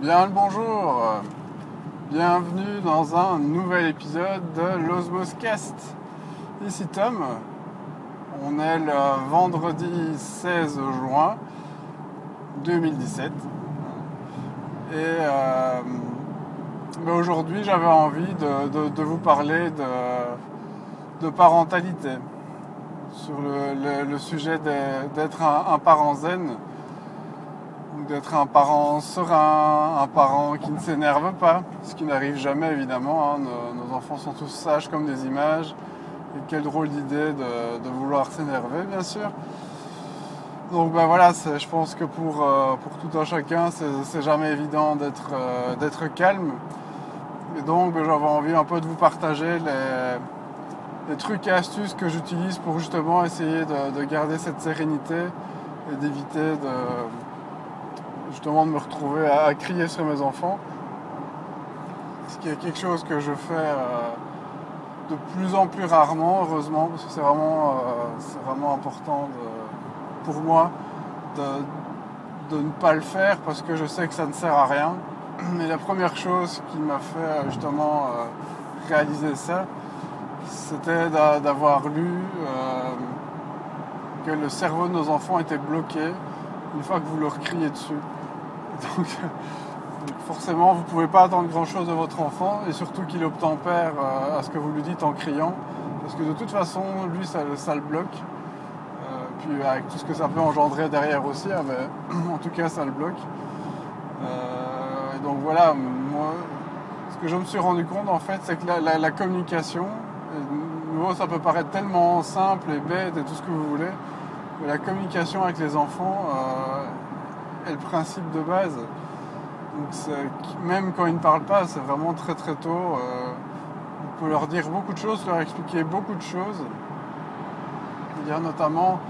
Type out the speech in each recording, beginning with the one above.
Bien le bonjour, bienvenue dans un nouvel épisode de l'Osmoscast. Ici Tom, on est le vendredi 16 juin 2017 et euh, ben aujourd'hui j'avais envie de, vous parler de, parentalité. Sur le, sujet d'être un parent zen d'être un parent serein, un parent qui ne s'énerve pas, ce qui n'arrive jamais évidemment. Hein. Nos, enfants sont tous sages comme des images. Et quelle drôle d'idée de, vouloir s'énerver, bien sûr. Donc ben voilà, je pense que pour, euh, pour tout un chacun, c'est jamais évident d'être euh, calme. Et donc ben, j'avais envie un peu de vous partager les, trucs et astuces que j'utilise pour justement essayer de garder cette sérénité et d'éviter de justement de me retrouver à, crier sur mes enfants. Ce qui est quelque chose que je fais euh, de plus en plus rarement, heureusement, parce que c'est vraiment, euh, vraiment important pour moi de, ne pas le faire parce que je sais que ça ne sert à rien. Mais la première chose qui m'a fait euh, justement réaliser ça, c'était d'avoir lu que le cerveau de nos enfants était bloqué une fois que vous leur criez dessus. Donc, forcément, vous ne pouvez pas attendre grand-chose de votre enfant et surtout qu'il obtempère euh, à ce que vous lui dites en criant. Parce que de toute façon, lui, ça, le bloque. Euh, puis avec tout ce que ça peut engendrer derrière aussi, hein, en tout cas, ça le bloque. Euh, donc voilà, moi, ce que je me suis rendu compte, en fait, c'est que la, communication, nouveau, ça peut paraître tellement simple et bête et tout ce que vous voulez, mais la communication avec les enfants, est le principe de base. Donc même quand ils ne parlent pas, c'est vraiment très très tôt. Euh, on peut leur dire beaucoup de choses, leur expliquer beaucoup de choses. Dire notamment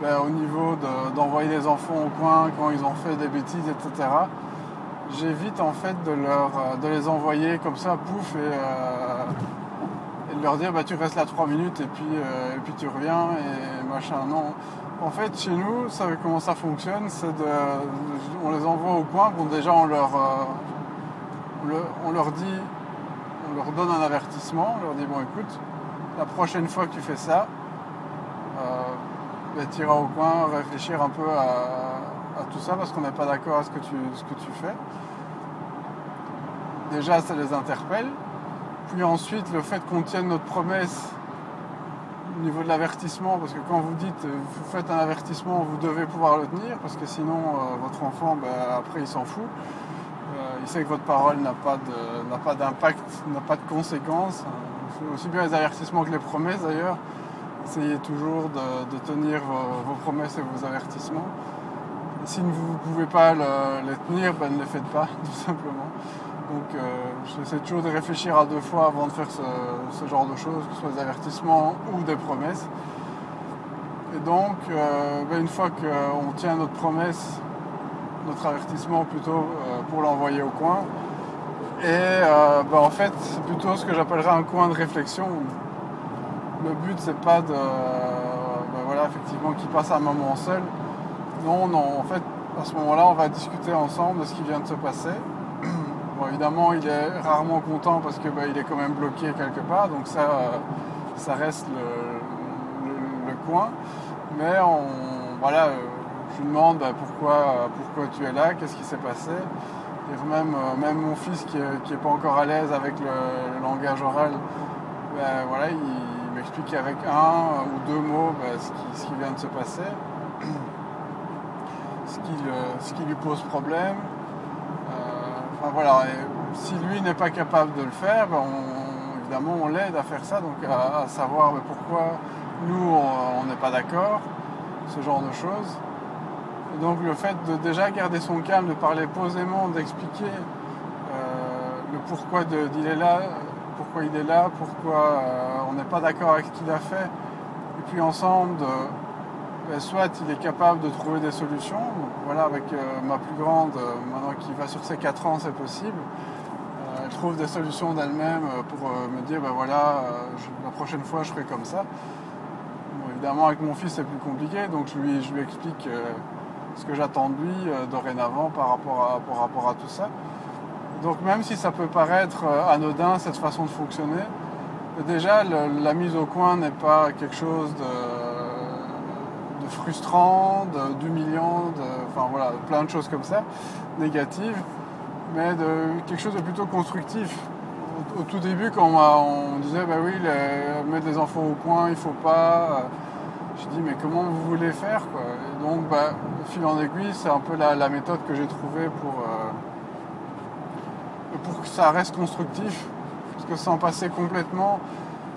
ben, au niveau d'envoyer les enfants au coin quand ils ont fait des bêtises, etc. J'évite en fait de, leur, de les envoyer comme ça, pouf, et, euh, et de leur dire bah, tu restes là trois minutes et puis, euh, et puis tu reviens et machin. Non, en fait, chez nous, ça, comment ça fonctionne, c'est de, on les envoie au coin. Bon, déjà, on leur, euh, on, leur dit, on leur donne un avertissement. On leur dit bon, écoute, la prochaine fois que tu fais ça, euh, ben, tu iras au coin réfléchir un peu à, tout ça parce qu'on n'est pas d'accord à ce que tu, ce que tu fais. Déjà, ça les interpelle. Puis ensuite, le fait qu'on tienne notre promesse au niveau de l'avertissement, parce que quand vous dites, euh, vous faites un avertissement, vous devez pouvoir le tenir, parce que sinon euh, votre enfant, ben, après il s'en fout. Euh, il sait que votre parole n'a pas, d'impact, n'a pas de conséquences. Aussi bien les avertissements que les promesses d'ailleurs. Essayez toujours de, tenir vos, promesses et vos avertissements. si vous ne pouvez pas les tenir, ben, ne les faites pas, tout simplement. Donc euh, j'essaie toujours de réfléchir à deux fois avant de faire ce, genre de choses, que ce soit des avertissements ou des promesses. Et donc, euh, ben, une fois qu'on tient notre promesse, notre avertissement plutôt euh, pour l'envoyer au coin, et ben, en fait, c'est plutôt ce que j'appellerais un coin de réflexion. Le but, c'est pas de, ben, voilà, effectivement, qu'il passe un moment seul. Non, non, en fait, à ce moment-là, on va discuter ensemble de ce qui vient de se passer évidemment, il est rarement content parce qu'il bah, est quand même bloqué quelque part, donc ça, euh, reste le, coin. Mais voilà, euh, je lui demande bah, pourquoi, tu es là, qu'est-ce qui s'est passé? Euh, même mon fils qui n'est pas encore à l'aise avec le, langage oral, bah, il, m'explique avec un ou deux mots ce qui, vient de se passer, ce qui lui pose problème voilà, si lui n'est pas capable de le faire, ben, évidemment on l'aide à faire ça, donc à, savoir ben, pourquoi nous on n'est pas d'accord, ce genre de choses. donc le fait de déjà garder son calme, de parler posément, d'expliquer euh, le pourquoi il est là, pourquoi il est là, pourquoi euh, on n'est pas d'accord avec ce qu'il a fait, et puis ensemble de ben, soit il est capable de trouver des solutions. voilà, avec euh, ma plus grande, euh, maintenant qui va sur ses 4 ans, c'est possible. Euh, elle trouve des solutions d'elle-même pour me dire, ben voilà, la prochaine fois, je ferai comme ça. évidemment, avec mon fils, c'est plus compliqué, donc je lui, je lui explique ce que j'attends de lui dorénavant par rapport, à, tout ça. Donc même si ça peut paraître anodin cette façon de fonctionner, déjà la mise au coin n'est pas quelque chose de, frustrant, d'humiliant, enfin voilà, plein de choses comme ça, négatives, mais de quelque chose de plutôt constructif. Au, tout début, quand on, disait bah oui, mettre les enfants au coin, il faut pas. Je dis mais comment vous voulez faire donc bah, fil en aiguille, c'est un peu la, méthode que j'ai trouvée pour, euh, pour que ça reste constructif. Parce que s'en passer complètement,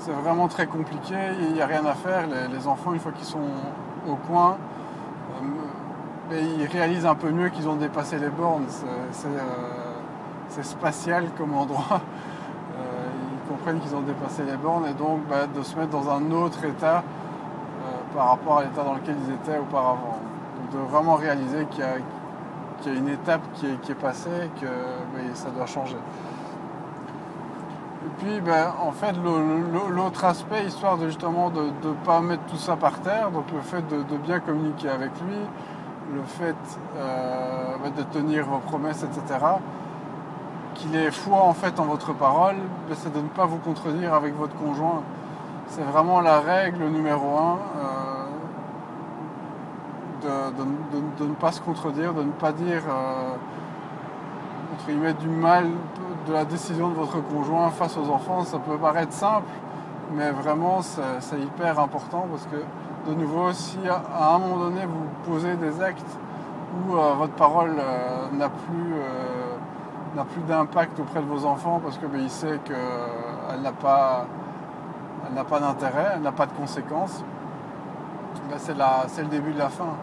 c'est vraiment très compliqué, il n'y a rien à faire. Les, enfants, une fois qu'ils sont au coin, euh, ils réalisent un peu mieux qu'ils ont dépassé les bornes. C'est euh, spatial comme endroit. ils comprennent qu'ils ont dépassé les bornes et donc bah, de se mettre dans un autre état par rapport à l'état dans lequel ils étaient auparavant. Donc de vraiment réaliser qu'il y, a une étape qui est, passée et que ça doit changer. Et puis ben, en fait l'autre aspect, histoire de justement de ne pas mettre tout ça par terre, donc le fait de, bien communiquer avec lui, le fait euh, ben, de tenir vos promesses, etc. Qu'il ait foi en fait en votre parole, ben, c'est de ne pas vous contredire avec votre conjoint. C'est vraiment la règle numéro un. Euh, de, ne pas se contredire, de ne pas dire euh, entre du mal de la décision de votre conjoint face aux enfants. Ça peut paraître simple, mais vraiment c'est hyper important parce que de nouveau, si à un moment donné vous posez des actes où euh, votre parole n'a plus, n'a plus d'impact auprès de vos enfants parce que ben, sait qu'elle n'a pas n'a pas d'intérêt, elle n'a pas de conséquences, ben, c'est le début de la fin.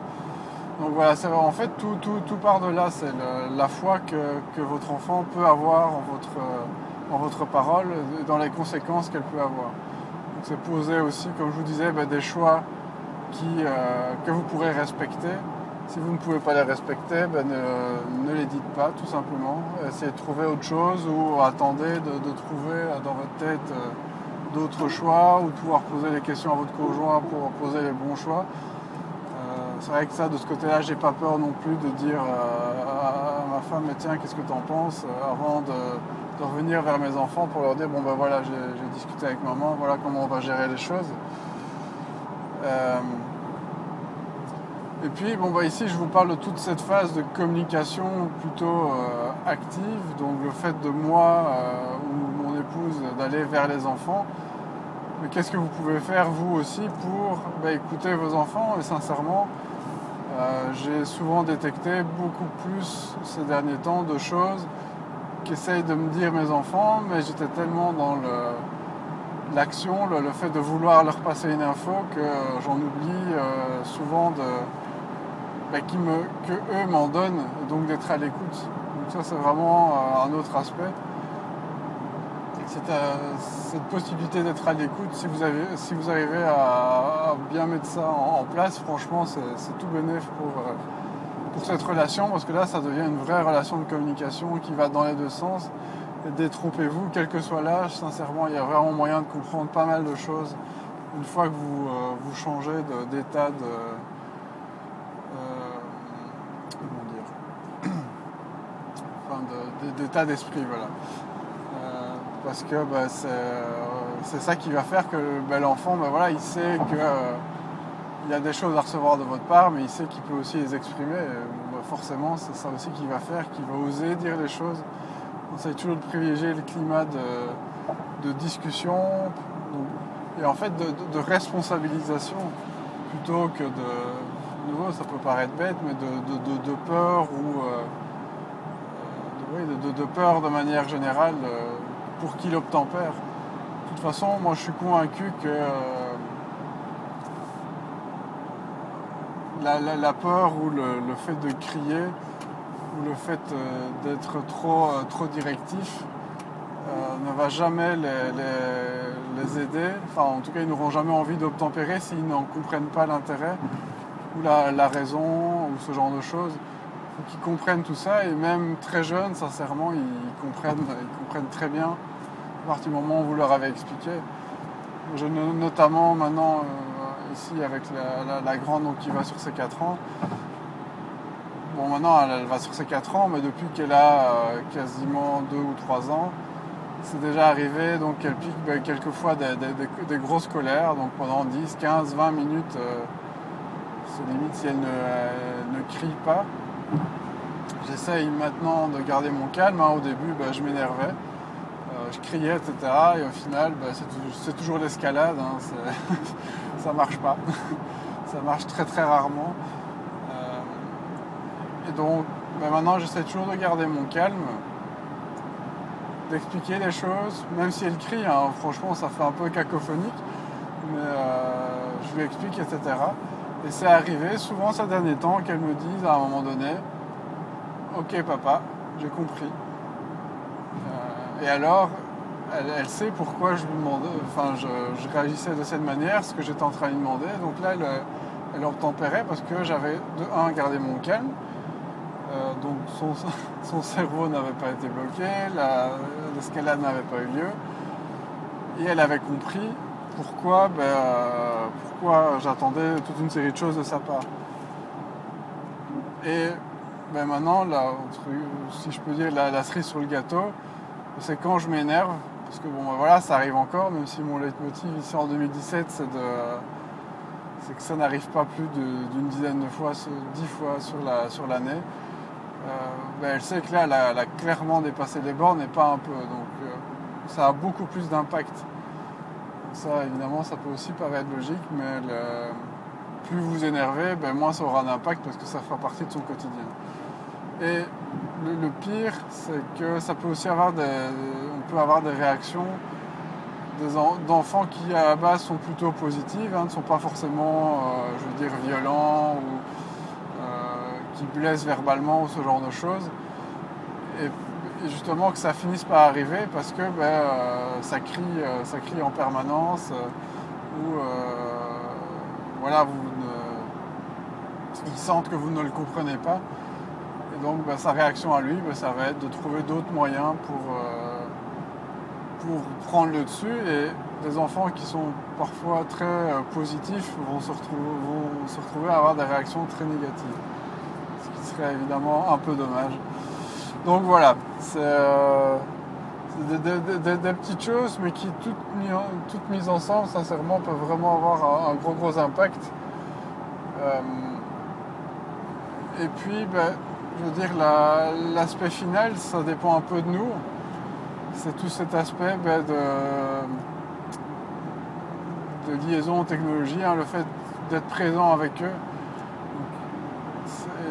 Donc voilà, en fait tout, tout, part de là, c'est la foi que, votre enfant peut avoir en votre, en votre parole dans les conséquences qu'elle peut avoir. C'est poser aussi, comme je vous disais, ben, des choix qui, euh, que vous pourrez respecter. Si vous ne pouvez pas les respecter, ben, ne, les dites pas tout simplement. Essayez de trouver autre chose ou attendez de, trouver dans votre tête euh, d'autres choix ou de pouvoir poser des questions à votre conjoint pour poser les bons choix. Euh, c'est vrai que ça, de ce côté-là, j'ai pas peur non plus de dire euh, à ma femme, mais tiens, qu'est-ce que tu en penses euh, avant de, revenir vers mes enfants pour leur dire, bon ben voilà, j'ai discuté avec maman, voilà comment on va gérer les choses. Et puis, bon, bah, ici, je vous parle de toute cette phase de communication plutôt active, donc le fait de moi ou mon épouse d'aller vers les enfants. Mais qu'est-ce que vous pouvez faire vous aussi pour bah, écouter vos enfants Et sincèrement, euh, j'ai souvent détecté beaucoup plus ces derniers temps de choses qu'essayent de me dire mes enfants, mais j'étais tellement dans l'action, le, fait de vouloir leur passer une info que j'en oublie euh, souvent de, bah, me, que eux m'en donnent, donc d'être à l'écoute. Donc ça c'est vraiment euh, un autre aspect. Cette possibilité d'être à l'écoute, si vous, arrivez à, bien mettre ça en, place, franchement, c'est tout bénéf pour, euh, pour cette relation, parce que là, ça devient une vraie relation de communication qui va dans les deux sens. Détrompez-vous, quel que soit l'âge, sincèrement, il y a vraiment moyen de comprendre pas mal de choses une fois que vous, vous changez d'état de, d'état d'esprit. Voilà parce que bah, c'est ça qui va faire que bah, l'enfant, bah, voilà, il sait qu'il euh, y a des choses à recevoir de votre part, mais il sait qu'il peut aussi les exprimer. forcément, c'est ça aussi qui va faire, qu'il va oser dire les choses. On essaie toujours de privilégier le climat de, discussion et en fait de, responsabilisation plutôt que de, nouveau, ça peut paraître bête, mais de, peur ou euh, de, peur de manière générale. Pour qu'il obtempère. De toute façon, moi je suis convaincu que euh, la, peur ou le, fait de crier ou le fait euh, d'être trop, euh, trop directif ne va jamais les, aider. Enfin, en tout cas, ils n'auront jamais envie d'obtempérer s'ils n'en comprennent pas l'intérêt ou la, raison ou ce genre de choses. Il faut qu'ils comprennent tout ça et même très jeunes, sincèrement, ils comprennent, ils comprennent très bien à partir du moment où vous leur avez expliqué. Notamment maintenant euh, ici avec la, grande qui va sur ses 4 ans, bon maintenant elle, va sur ses 4 ans, mais depuis qu'elle a euh, quasiment 2 ou 3 ans, c'est déjà arrivé donc qu'elle pique ben, quelquefois des, grosses colères, donc pendant 10, 15, 20 minutes, c'est limite si elle ne, crie pas. J'essaye maintenant de garder mon calme, hein. au début ben, je m'énervais je criais, etc. Et au final, ben, c'est toujours, l'escalade, hein, ça marche pas. ça marche très très rarement. Euh, et donc ben, maintenant j'essaie toujours de garder mon calme, d'expliquer les choses, même si elle crie, hein, franchement ça fait un peu cacophonique, mais euh, je lui explique, etc. Et c'est arrivé souvent ces derniers temps qu'elle me dise à un moment donné, ok papa, j'ai compris. Et alors, elle, sait pourquoi je lui demandais, enfin, je, réagissais de cette manière, ce que j'étais en train de lui demander. Donc là, elle, elle obtempérait parce que j'avais, de un, gardé mon calme. Euh, donc son, cerveau n'avait pas été bloqué, l'escalade n'avait pas eu lieu. Et elle avait compris pourquoi, ben, pourquoi j'attendais toute une série de choses de sa part. Et ben maintenant, si je peux dire la cerise sur le gâteau, c'est quand je m'énerve, parce que bon, ben voilà, ça arrive encore, même si mon leitmotiv ici en 2017, c'est que ça n'arrive pas plus d'une dizaine de fois, dix fois sur l'année. Euh, ben elle sait que là, elle a, clairement dépassé les bornes et pas un peu. Donc euh, ça a beaucoup plus d'impact. Ça, évidemment, ça peut aussi paraître logique, mais plus vous énervez, ben, moins ça aura d'impact parce que ça fera partie de son quotidien. Et le, pire, c'est que ça peut aussi avoir des, on peut avoir des réactions d'enfants qui à la base sont plutôt positives, hein, ne sont pas forcément, euh, je veux dire, violents ou euh, qui blessent verbalement ou ce genre de choses. Et, justement que ça finisse par arriver parce que ben, euh, ça, crie, ça crie en permanence ou voilà, vous ils sentent que vous ne le comprenez pas donc bah, sa réaction à lui, bah, ça va être de trouver d'autres moyens pour, euh, pour prendre le dessus. Et des enfants qui sont parfois très euh, positifs vont se, retrouver, à avoir des réactions très négatives. Ce qui serait évidemment un peu dommage. Donc voilà, c'est euh, des, petites choses, mais qui toutes, mises ensemble, sincèrement, peuvent vraiment avoir un, gros gros impact. et puis, ben, je veux dire, l'aspect final, ça dépend un peu de nous. C'est tout cet aspect ben, de, liaison aux technologies, hein, le fait d'être présent avec eux.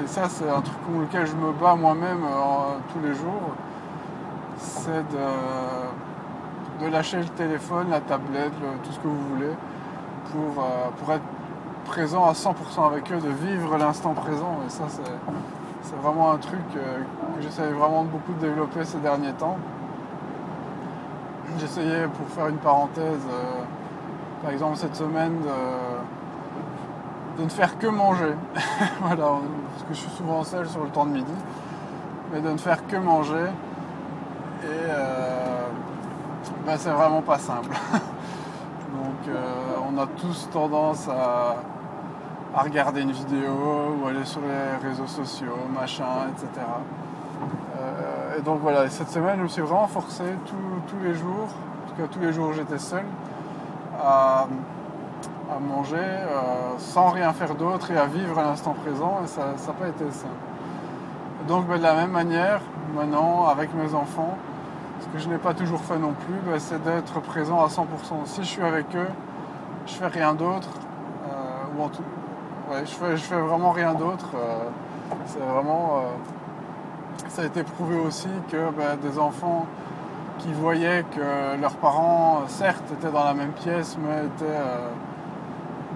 Et ça, c'est un truc pour lequel je me bats moi-même euh, tous les jours. C'est de, lâcher le téléphone, la tablette, tout ce que vous voulez, pour, euh, pour être présent à 100% avec eux, de vivre l'instant présent. Et ça, c'est c'est vraiment un truc euh, que j'essayais vraiment beaucoup de développer ces derniers temps. J'essayais, pour faire une parenthèse, euh, par exemple cette semaine, de, ne faire que manger. voilà, parce que je suis souvent seul sur le temps de midi, mais de ne faire que manger. Et ben, c'est vraiment pas simple. Donc on a tous tendance à à regarder une vidéo ou aller sur les réseaux sociaux, machin, etc. Euh, et donc voilà, cette semaine, je me suis vraiment forcé tous les jours, en tout cas tous les jours où j'étais seul, à, manger euh, sans rien faire d'autre et à vivre l'instant présent, et ça n'a pas été simple. donc ben, de la même manière, maintenant, avec mes enfants, ce que je n'ai pas toujours fait non plus, ben, c'est d'être présent à 100%. Si je suis avec eux, je fais rien d'autre, euh, ou en tout, je fais, fais vraiment rien d'autre. Euh, c'est vraiment. Euh, ça a été prouvé aussi que ben, des enfants qui voyaient que leurs parents, certes, étaient dans la même pièce, mais étaient euh,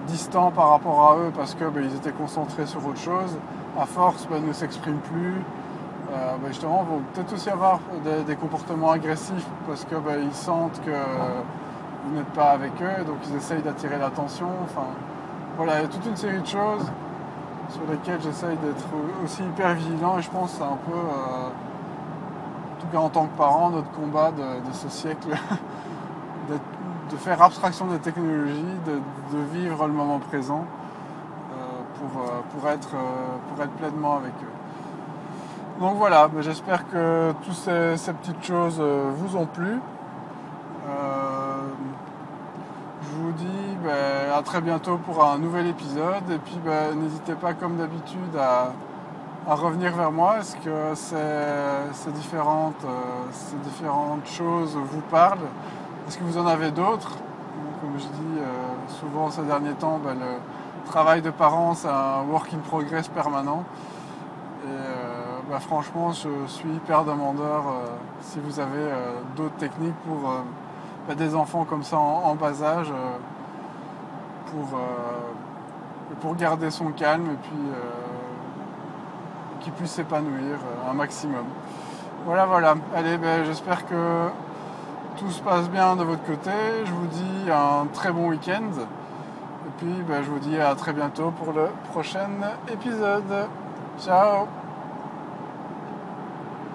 distants par rapport à eux parce qu'ils ben, étaient concentrés sur autre chose, à force, ben, ne s'expriment plus. Ben, justement, vont peut-être aussi avoir des, comportements agressifs parce qu'ils sentent que vous n'êtes pas avec eux, donc ils essayent d'attirer l'attention. Voilà, il y a toute une série de choses sur lesquelles j'essaye d'être aussi hyper vigilant et je pense que c'est un peu, euh, en tout cas en tant que parent, notre combat de, ce siècle, de faire abstraction des technologies, de, vivre le moment présent euh, pour, euh, pour, être, pour être pleinement avec eux. Donc voilà, ben, j'espère que toutes ces, petites choses vous ont plu. Vous dis ben, à très bientôt pour un nouvel épisode. Et puis ben, n'hésitez pas comme d'habitude à, revenir vers moi. Est-ce que ces, différentes, ces différentes choses vous parlent? Est-ce que vous en avez d'autres? Comme je dis souvent ces derniers temps, le, travail de parents, c'est un work in progress permanent. Et euh, franchement, je suis hyper demandeur euh, si vous avez euh, d'autres techniques pour des enfants comme ça en, bas âge, pour, pour garder son calme et puis qu'il puisse s'épanouir un maximum. Voilà, voilà. Allez, ben, j'espère que tout se passe bien de votre côté. Je vous dis un très bon week-end. Et puis, ben, je vous dis à très bientôt pour le prochain épisode. Ciao